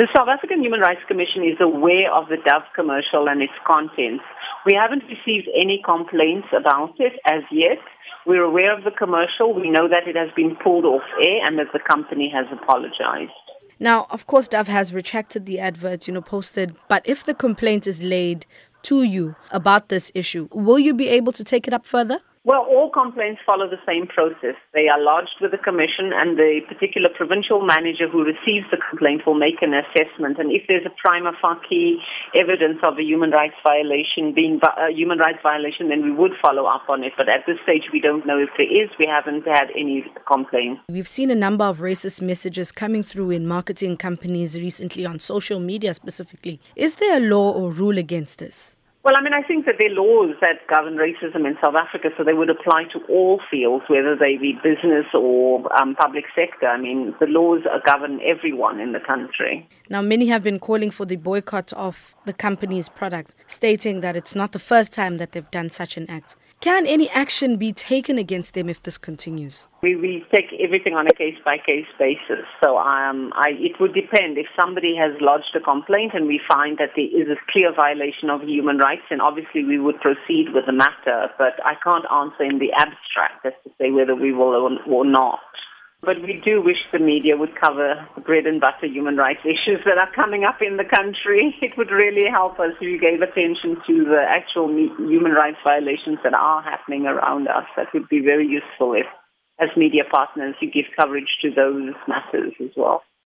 The South African Human Rights Commission is aware of the Dove commercial and its contents. We haven't received any complaints about it as yet. We're aware of the commercial. We know that it has been pulled off air and that the company has apologized. Now, of course, Dove has retracted the advert, you know, posted. But if the complaint is laid to you about this issue, will you be able to take it up further? Well, all complaints follow the same process. They are lodged with the Commission, and the particular provincial manager who receives the complaint will make an assessment. And if there's a prima facie evidence of a human rights violation being a human rights violation, then we would follow up on it. But at this stage, we don't know if there is. We haven't had any complaints. We've seen a number of racist messages coming through in marketing companies recently on social media specifically. Is there a law or rule against this? Well, I mean, I think that there are laws that govern racism in South Africa, so they would apply to all fields, whether they be business or um, public sector. I mean, the laws govern everyone in the country. Now, many have been calling for the boycott of the company's products, stating that it's not the first time that they've done such an act. Can any action be taken against them if this continues? We, we take everything on a case by case basis. So um, I, it would depend. If somebody has lodged a complaint and we find that there is a clear violation of human rights, then obviously we would proceed with the matter. But I can't answer in the abstract as to say whether we will or, not. But we do wish the media would cover the bread and butter human rights issues that are coming up in the country. It would really help us if you gave attention to the actual human rights violations that are happening around us. That would be very useful if, as media partners, you give coverage to those matters as well.